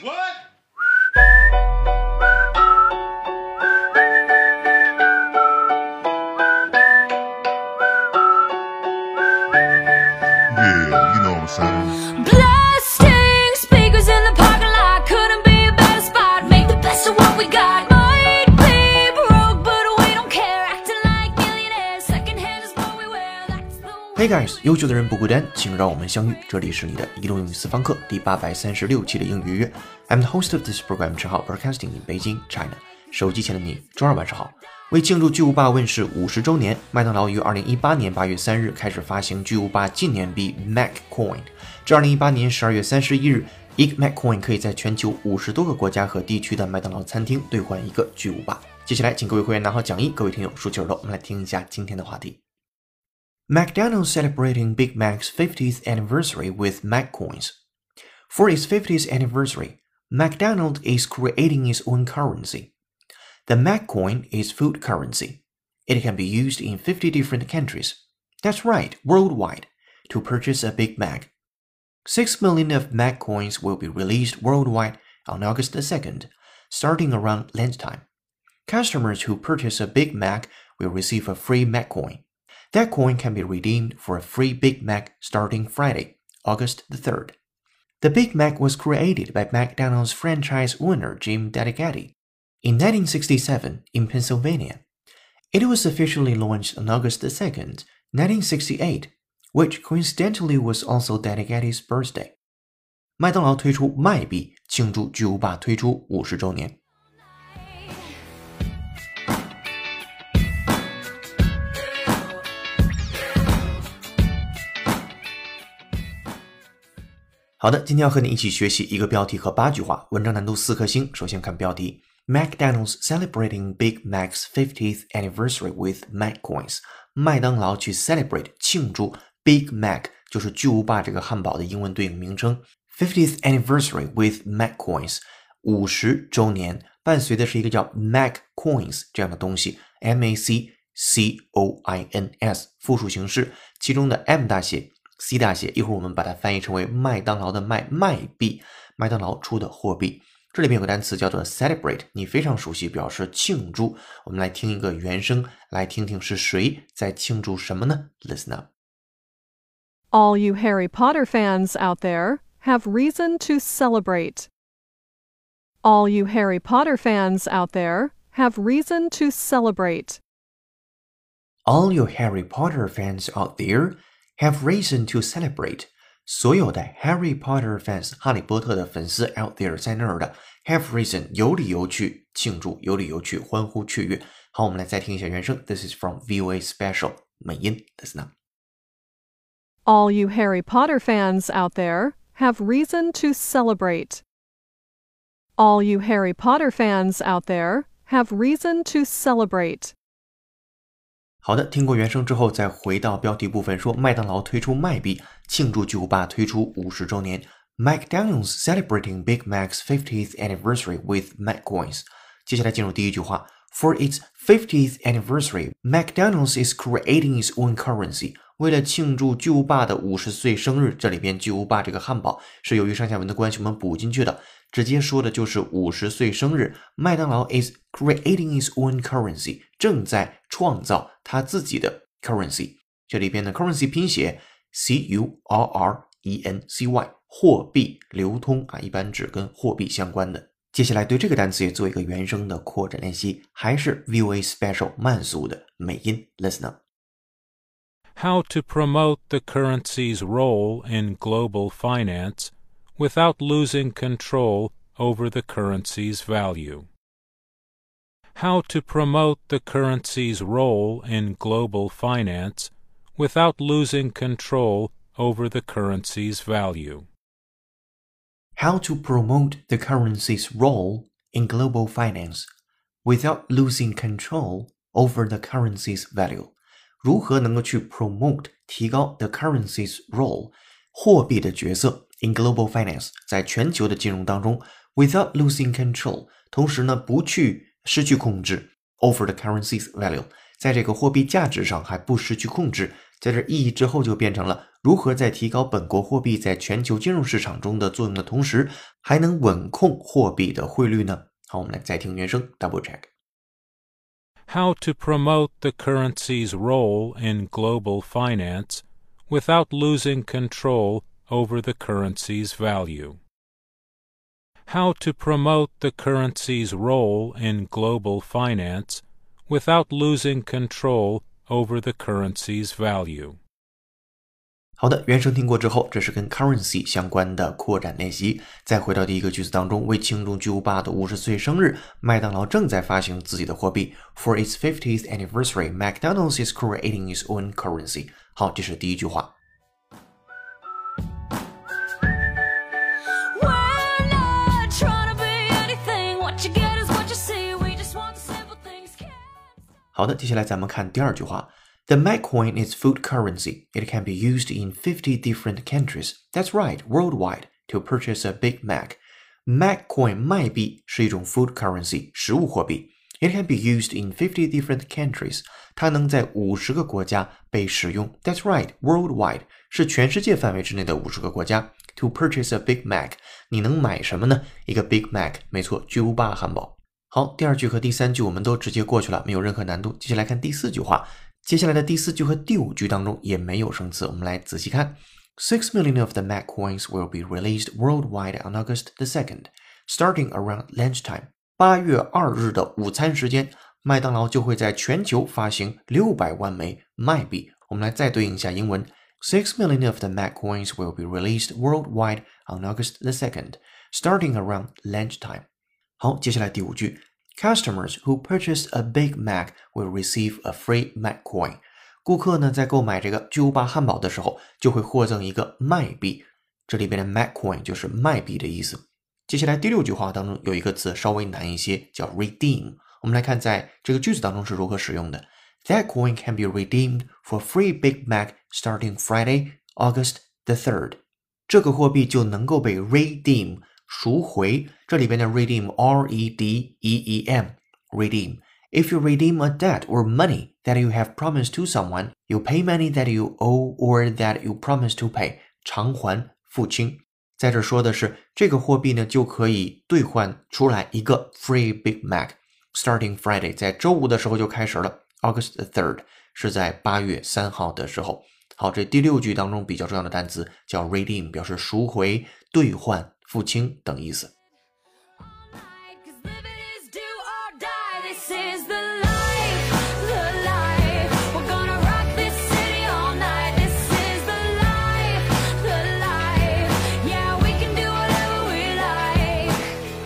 What? Hey guys，优秀的人不孤单，请让我们相遇。这里是你的移动英语私房课第八百三十六期的英语约。I'm the host of this program，陈浩，broadcasting in Beijing, China。手机前的你，周二晚上好。为庆祝巨无霸问世五十周年，麦当劳于二零一八年八月三日开始发行巨无霸纪念币 Mac Coin。至二零一八年十二月三十一日，一个 Mac Coin 可以在全球五十多个国家和地区的麦当劳餐厅兑换一个巨无霸。接下来，请各位会员拿好讲义，各位听友竖起耳朵，我们来听一下今天的话题。McDonald's celebrating Big Mac's 50th anniversary with Mac coins. For its 50th anniversary, McDonald's is creating its own currency. The Mac coin is food currency. It can be used in 50 different countries. That's right, worldwide, to purchase a Big Mac. 6 million of Mac coins will be released worldwide on August 2nd, starting around lunchtime. Customers who purchase a Big Mac will receive a free Mac coin. That coin can be redeemed for a free Big Mac starting Friday, August the 3rd. The Big Mac was created by McDonald's franchise owner Jim Delegati in 1967 in Pennsylvania. It was officially launched on August the 2nd, 1968, which coincidentally was also Delegati's birthday. 麦当劳推出麦币，庆祝巨无霸推出五十周年。 好的，今天要和你一起学习一个标题和八句话，文章难度四颗星。首先看标题：McDonald's celebrating Big Mac's 50th anniversary with Mac coins。麦当劳去 celebrate 庆祝 Big Mac，就是巨无霸这个汉堡的英文对应名称。50th anniversary with Mac coins，五十周年，伴随的是一个叫 Mac coins 这样的东西，M A C C O I N S 复数形式，其中的 M 大写。C 大写，一会儿我们把它翻译成为麦当劳的麦麦币，麦当劳出的货币。这里边有个单词叫做 celebrate，你非常熟悉，表示庆祝。我们来听一个原声，来听听是谁在庆祝什么呢？Listen up. All you Harry Potter fans out there have reason to celebrate. All you Harry Potter fans out there have reason to celebrate. All you Harry Potter fans out there have reason to celebrate. 所有的 Harry Potter fans，哈利波特的粉丝 out there 在那儿的 have reason 有理由去庆祝，有理由去欢呼雀跃。好，我们来再听一下原声。This is from VOA Special 美音，listen up. All you Harry Potter fans out there have reason to celebrate. All you Harry Potter fans out there have reason to celebrate. 好的，听过原声之后，再回到标题部分，说麦当劳推出麦币，庆祝巨无霸推出五十周年。McDonald's celebrating Big Mac's 50th anniversary with Mac coins。接下来进入第一句话，For its 50th anniversary, McDonald's is creating its own currency。为了庆祝巨无霸的五十岁生日，这里边巨无霸这个汉堡是由于上下文的关系我们补进去的，直接说的就是五十岁生日。麦当劳 is creating its own currency，正在创造它自己的 currency。这里边的 currency 拼写 c u r r e n c y，货币流通啊，一般指跟货币相关的。接下来对这个单词也做一个原声的扩展练习，还是 VOA Special 慢速的美音 Listener，。how to promote the currency's role in global finance without losing control over the currency's value. How to promote the currency's role in global finance without losing control over the currency's value. How to promote the currency's role in global finance without losing control over the currency's value. 如何能够去 promote 提高 the currency's role 货币的角色 in global finance 在全球的金融当中，without losing control，同时呢不去失去控制 over the currency's value，在这个货币价值上还不失去控制，在这意义之后就变成了如何在提高本国货币在全球金融市场中的作用的同时，还能稳控货币的汇率呢？好，我们来再听原声，double check。How to promote the currency's role in global finance without losing control over the currency's value. How to promote the currency's role in global finance without losing control over the currency's value. 好的，原声听过之后，这是跟 currency 相关的扩展练习。再回到第一个句子当中，为庆祝巨无霸的五十岁生日，麦当劳正在发行自己的货币。For its 50th anniversary, McDonald's is creating its own currency。好，这是第一句话。好的，接下来咱们看第二句话。The Mac coin is food currency. It can be used in 50 different countries. That's right, worldwide, to purchase a Big Mac. Mac coin 麦币是一种 food currency 食物货币。It can be used in 50 different countries. 它能在五十个国家被使用。That's right, worldwide 是全世界范围之内的五十个国家。To purchase a Big Mac，你能买什么呢？一个 Big Mac，没错，巨无霸汉堡。好，第二句和第三句我们都直接过去了，没有任何难度。接下来看第四句话， 接下来的第四句和第五句当中也没有生词，我们来仔细看。Six million of the Mac coins will be released worldwide on August the second, starting around lunchtime. 八月二日的午餐时间，麦当劳就会在全球发行六百万枚麦币。我们来再对应一下英文：Six million of the Mac coins will be released worldwide on August the second, starting around lunchtime. 好，接下来第五句 ，Customers who purchase a Big Mac will receive a free Mac coin。顾客呢在购买这个巨无霸汉堡的时候，就会获赠一个麦币。这里边的 Mac coin 就是麦币的意思。接下来第六句话当中有一个词稍微难一些，叫 redeem。我们来看在这个句子当中是如何使用的。That coin can be redeemed for free Big Mac starting Friday, August the third。这个货币就能够被 redeem 赎回。这里边的 redeem R E D E E M redeem。If you redeem a debt or money that you have promised to someone, you pay money that you owe or that you promise to pay，偿还付清。在这说的是这个货币呢，就可以兑换出来一个 free Big Mac。Starting Friday，在周五的时候就开始了。August the third 是在八月三号的时候。好，这第六句当中比较重要的单词叫 redeem，表示赎回、兑换、 付清等意思。 Cause living is do or die. This is the life, the life. We're gonna rock this city all night. This is the life, the life. Yeah, we can do whatever we like.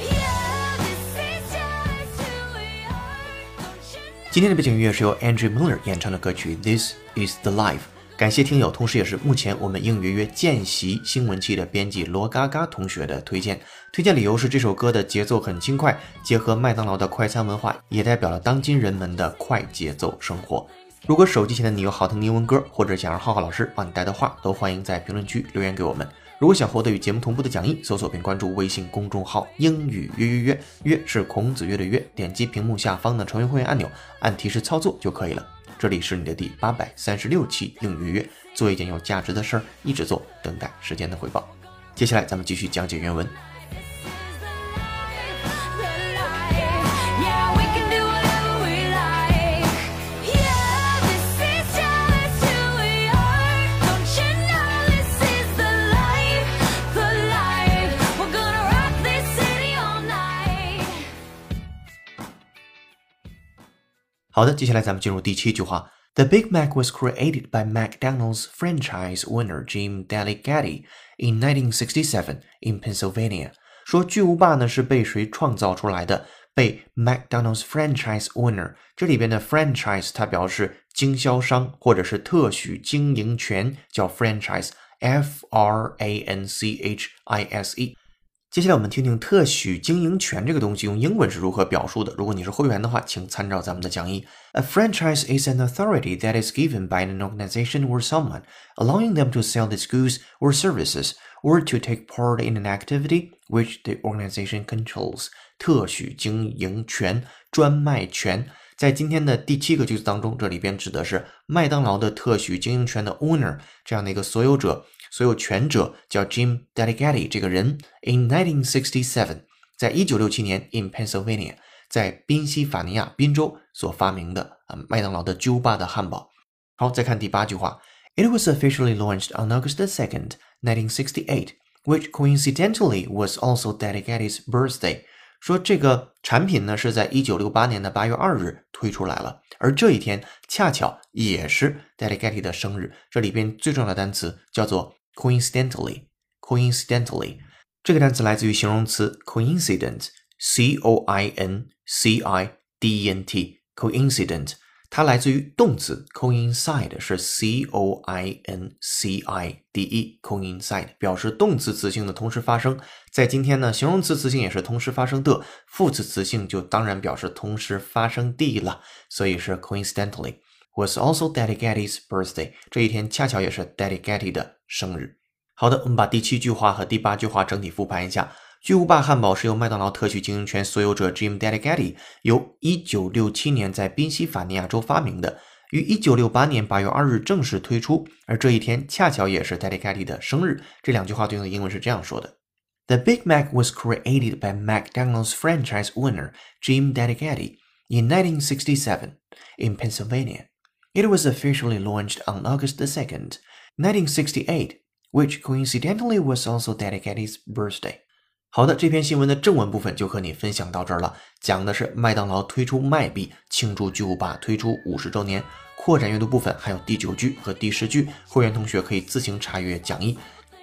Yeah, this is just who we are. Don't you know? 今天的背景音乐是由 Andrew Miller 演唱的歌曲《This Is the Life》。 感谢听友，同时也是目前我们英语约见习新闻期的编辑罗嘎嘎同学的推荐。推荐理由是这首歌的节奏很轻快，结合麦当劳的快餐文化，也代表了当今人们的快节奏生活。如果手机前的你有好听的英文歌，或者想让浩浩老师帮你带的话，都欢迎在评论区留言给我们。如果想获得与节目同步的讲义，搜索并关注微信公众号“英语约约约”，约是孔子约的约，点击屏幕下方的成为会员按钮，按提示操作就可以了。这里是你的第八百三十六期英语约约，做一件有价值的事儿，一直做，等待时间的回报。接下来咱们继续讲解原文。好的，接下来咱们进入第七句话。The Big Mac was created by McDonald's franchise owner Jim Deligatti in 1967 in Pennsylvania。说巨无霸呢是被谁创造出来的？被 McDonald's franchise owner。这里边的 franchise 它表示经销商或者是特许经营权，叫 franchise，F R A N C H I S E。 接下来我们听听特许经营权这个东西用英文是如何表述的。如果你是会员的话，请参照咱们的讲义。A franchise is an authority that is given by an organization or someone, allowing them to sell its goods or services, or to take part in an activity which the organization controls. 特许经营权、专卖权。在今天的第七个句子当中，这里边指的是麦当劳的特许经营权的 owner 这样的一个所有者、所有权者，叫 Jim Deligatti 这个人。In 1967，在一九六七年，in Pennsylvania，在宾夕法尼亚宾州所发明的啊麦当劳的巨无霸的汉堡。好，再看第八句话，It was officially launched on August 2nd, 1968, which coincidentally was also Deligatti's birthday. 说这个产品呢是在一九六八年的八月二日推出来了，而这一天恰巧也是 Deligatti 的生日。这里边最重要的单词叫做 coincidentally。coincidentally 这个单词来自于形容词 coincident，c o i n c i d e n t，coincident。它来自于动词 coincide，是 c o i n c i d e，coincide 表示动词词性的同时发生。在今天呢，形容词词性也是同时发生的，副词词性就当然表示同时发生地了，所以是 coincidentally。Was also Delligatti's birthday，这一天恰巧也是 Delligatti 的生日。好的，我们把第七句话和第八句话整体复盘一下。巨无霸汉堡是由麦当劳特许经营权所有者 Jim Delligatti 由1967年在宾夕法尼亚州发明的，于1968年8月2日正式推出。而这一天恰巧也是 Delligatti 的生日。这两句话对应的英文是这样说的：The Big Mac was created by McDonald's franchise owner Jim Delligatti in 1967 in Pennsylvania. It was officially launched on August 2nd, 1968, which coincidentally was also Delligatti's birthday. 好的，这篇新闻的正文部分就和你分享到这儿了，讲的是麦当劳推出麦币庆祝巨无霸推出五十周年。扩展阅读部分还有第九句和第十句，会员同学可以自行查阅讲义。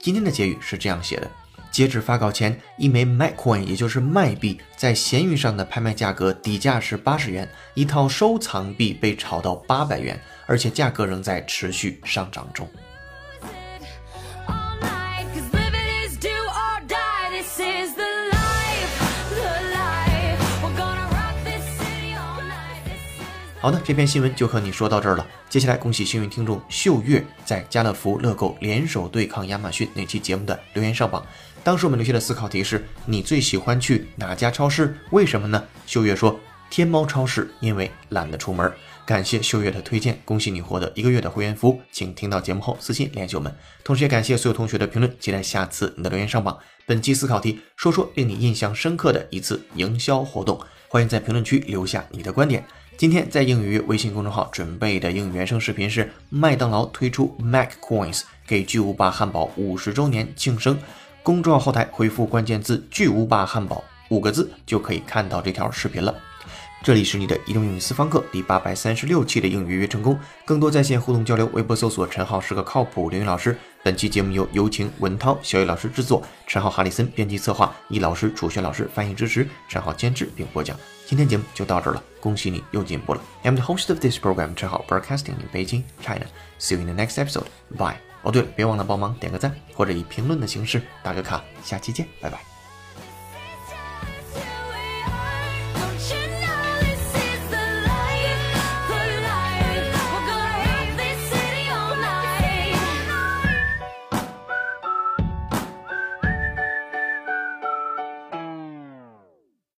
今天的结语是这样写的：截止发稿前，一枚 MacCoin，也就是麦币，在闲鱼上的拍卖价格底价是八十元，一套收藏币被炒到八百元，而且价格仍在持续上涨中。好的，这篇新闻就和你说到这儿了。接下来，恭喜幸运听众秀月在家乐福、乐购联手对抗亚马逊那期节目的留言上榜。当时我们留下的思考题是：你最喜欢去哪家超市？为什么呢？秀月说：天猫超市，因为懒得出门。感谢秀月的推荐，恭喜你获得一个月的会员服务，请听到节目后私信联系我们。同时也感谢所有同学的评论，期待下次你的留言上榜。本期思考题，说说令你印象深刻的一次营销活动，欢迎在评论区留下你的观点。今天在英语微信公众号准备的英语原声视频是麦当劳推出 Mac Coins 给巨无霸汉堡五十周年庆生。公众号后台回复关键字“巨无霸汉堡”五个字就可以看到这条视频了。这里是你的移动英语私房课第八百三十六期的英语约约成功。更多在线互动交流，微博搜索“陈浩是个靠谱英语老师”。本期节目由有请文涛、小雨老师制作，陈浩、哈里森编辑策划，易老师、楚轩老师翻译支持，陈浩监制并播讲。今天节目就到这儿了，恭喜你又进步了。I'm the host of this program，陈浩 Broadcasting in Beijing, China. See you in the next episode. Bye. 哦，对了，别忘了帮忙点个赞，或者以评论的形式打个卡。下期见，拜拜。